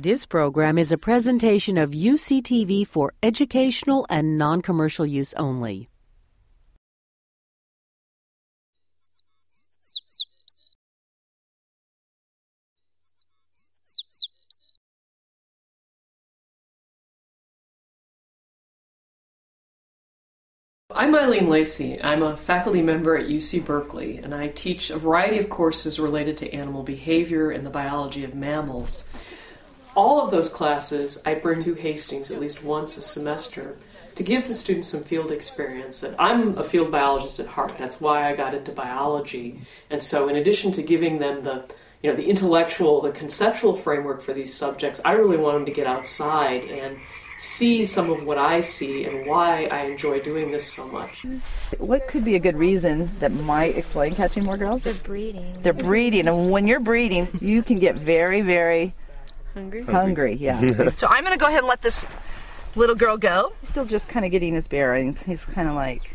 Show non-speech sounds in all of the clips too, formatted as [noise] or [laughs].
This program is a presentation of UCTV for educational and non commercial use only. I'm Eileen Lacey. I'm a faculty member at UC Berkeley, and I teach a variety of courses related to animal behavior and the biology of mammals. All of those classes I bring to Hastings at least once a semester to give the students some field experience. That I'm a field biologist at heart. That's why I got into biology. And so, in addition to giving them the you know the intellectual, the conceptual framework for these subjects, I really want them to get outside and see some of what I see and why I enjoy doing this so much. What could be a good reason that might explain catching more girls? They're breeding. They're breeding, and when you're breeding, you can get very, very hungry. hungry. Yeah. [laughs] so I'm going to go ahead and let this little girl go. He's still just kind of getting his bearings. He's kind of like,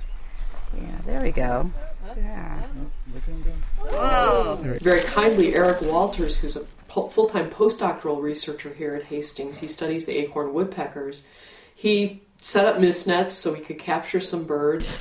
yeah, there we go. Yeah. Whoa. Very kindly, Eric Walters, who's a full time postdoctoral researcher here at Hastings. He studies the acorn woodpeckers. He set up mist nets so he could capture some birds.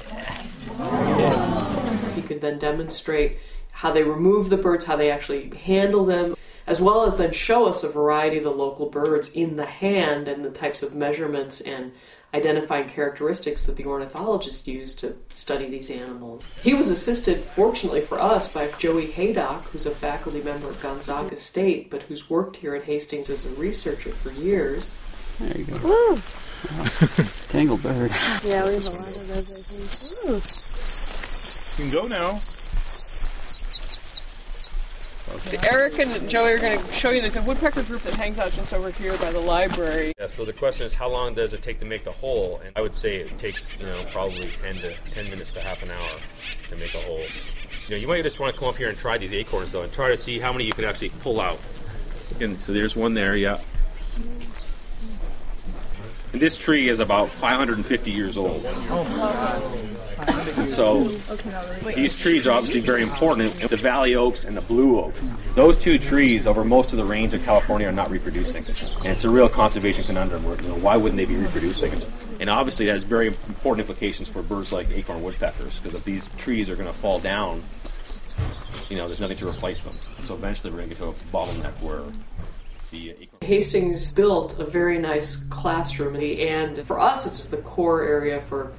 Yes. He could then demonstrate how they remove the birds, how they actually handle them, as well as then show us a variety of the local birds in the hand and the types of measurements and identifying characteristics that the ornithologists use to study these animals. He was assisted, fortunately for us, by Joey Haydock, who's a faculty member at Gonzaga State, but who's worked here at Hastings as a researcher for years. There you go. Woo! [laughs] Tangled bird. Yeah, we have a lot of those, I think. You can go now. Eric and Joey are going to show you there's a woodpecker group that hangs out just over here by the library. Yeah, so the question is how long does it take to make the hole? And I would say it takes, you know, probably 10 to 10 minutes to half an hour to make a hole. You know, you might just want to come up here and try these acorns though and try to see how many you can actually pull out. And so there's one there, yeah. And this tree is about 550 years old. And so these trees are obviously very important. The valley oaks and the blue oak. Those two trees over most of the range of California are not reproducing. And it's a real conservation conundrum. Where, you know, why wouldn't they be reproducing? And obviously it has very important implications for birds like acorn woodpeckers because if these trees are going to fall down, you know, there's nothing to replace them. So eventually we're going to get to a bottleneck where the Hastings built a very nice classroom, and for us, it's just the core area for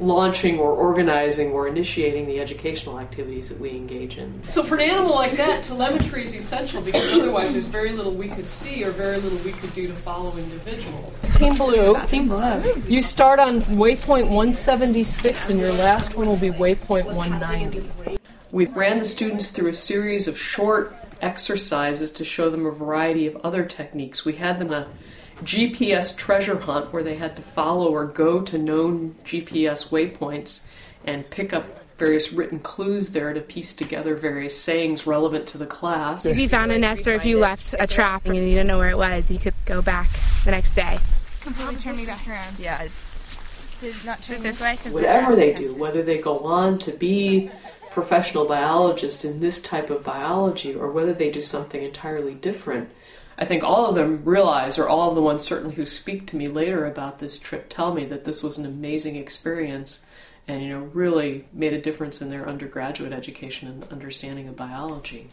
launching or organizing or initiating the educational activities that we engage in. So, for an animal like that, telemetry is essential because otherwise there's very little we could see or very little we could do to follow individuals. Team Blue, Team Blue. You start on waypoint 176, and your last one will be waypoint 190. We ran the students through a series of short exercises to show them a variety of other techniques. We had them a GPS treasure hunt where they had to follow or go to known GPS waypoints and pick up various written clues there to piece together various sayings relevant to the class. If you found a nest or if you left a trap and you didn't know where it was, you could go back the next day. Completely turn me back around. Yeah. Did not turn This way? Whatever they do, whether they go on to be professional biologists in this type of biology or whether they do something entirely different, I think all of them realize, or all of the ones certainly who speak to me later about this trip tell me that this was an amazing experience and you know really made a difference in their undergraduate education and understanding of biology.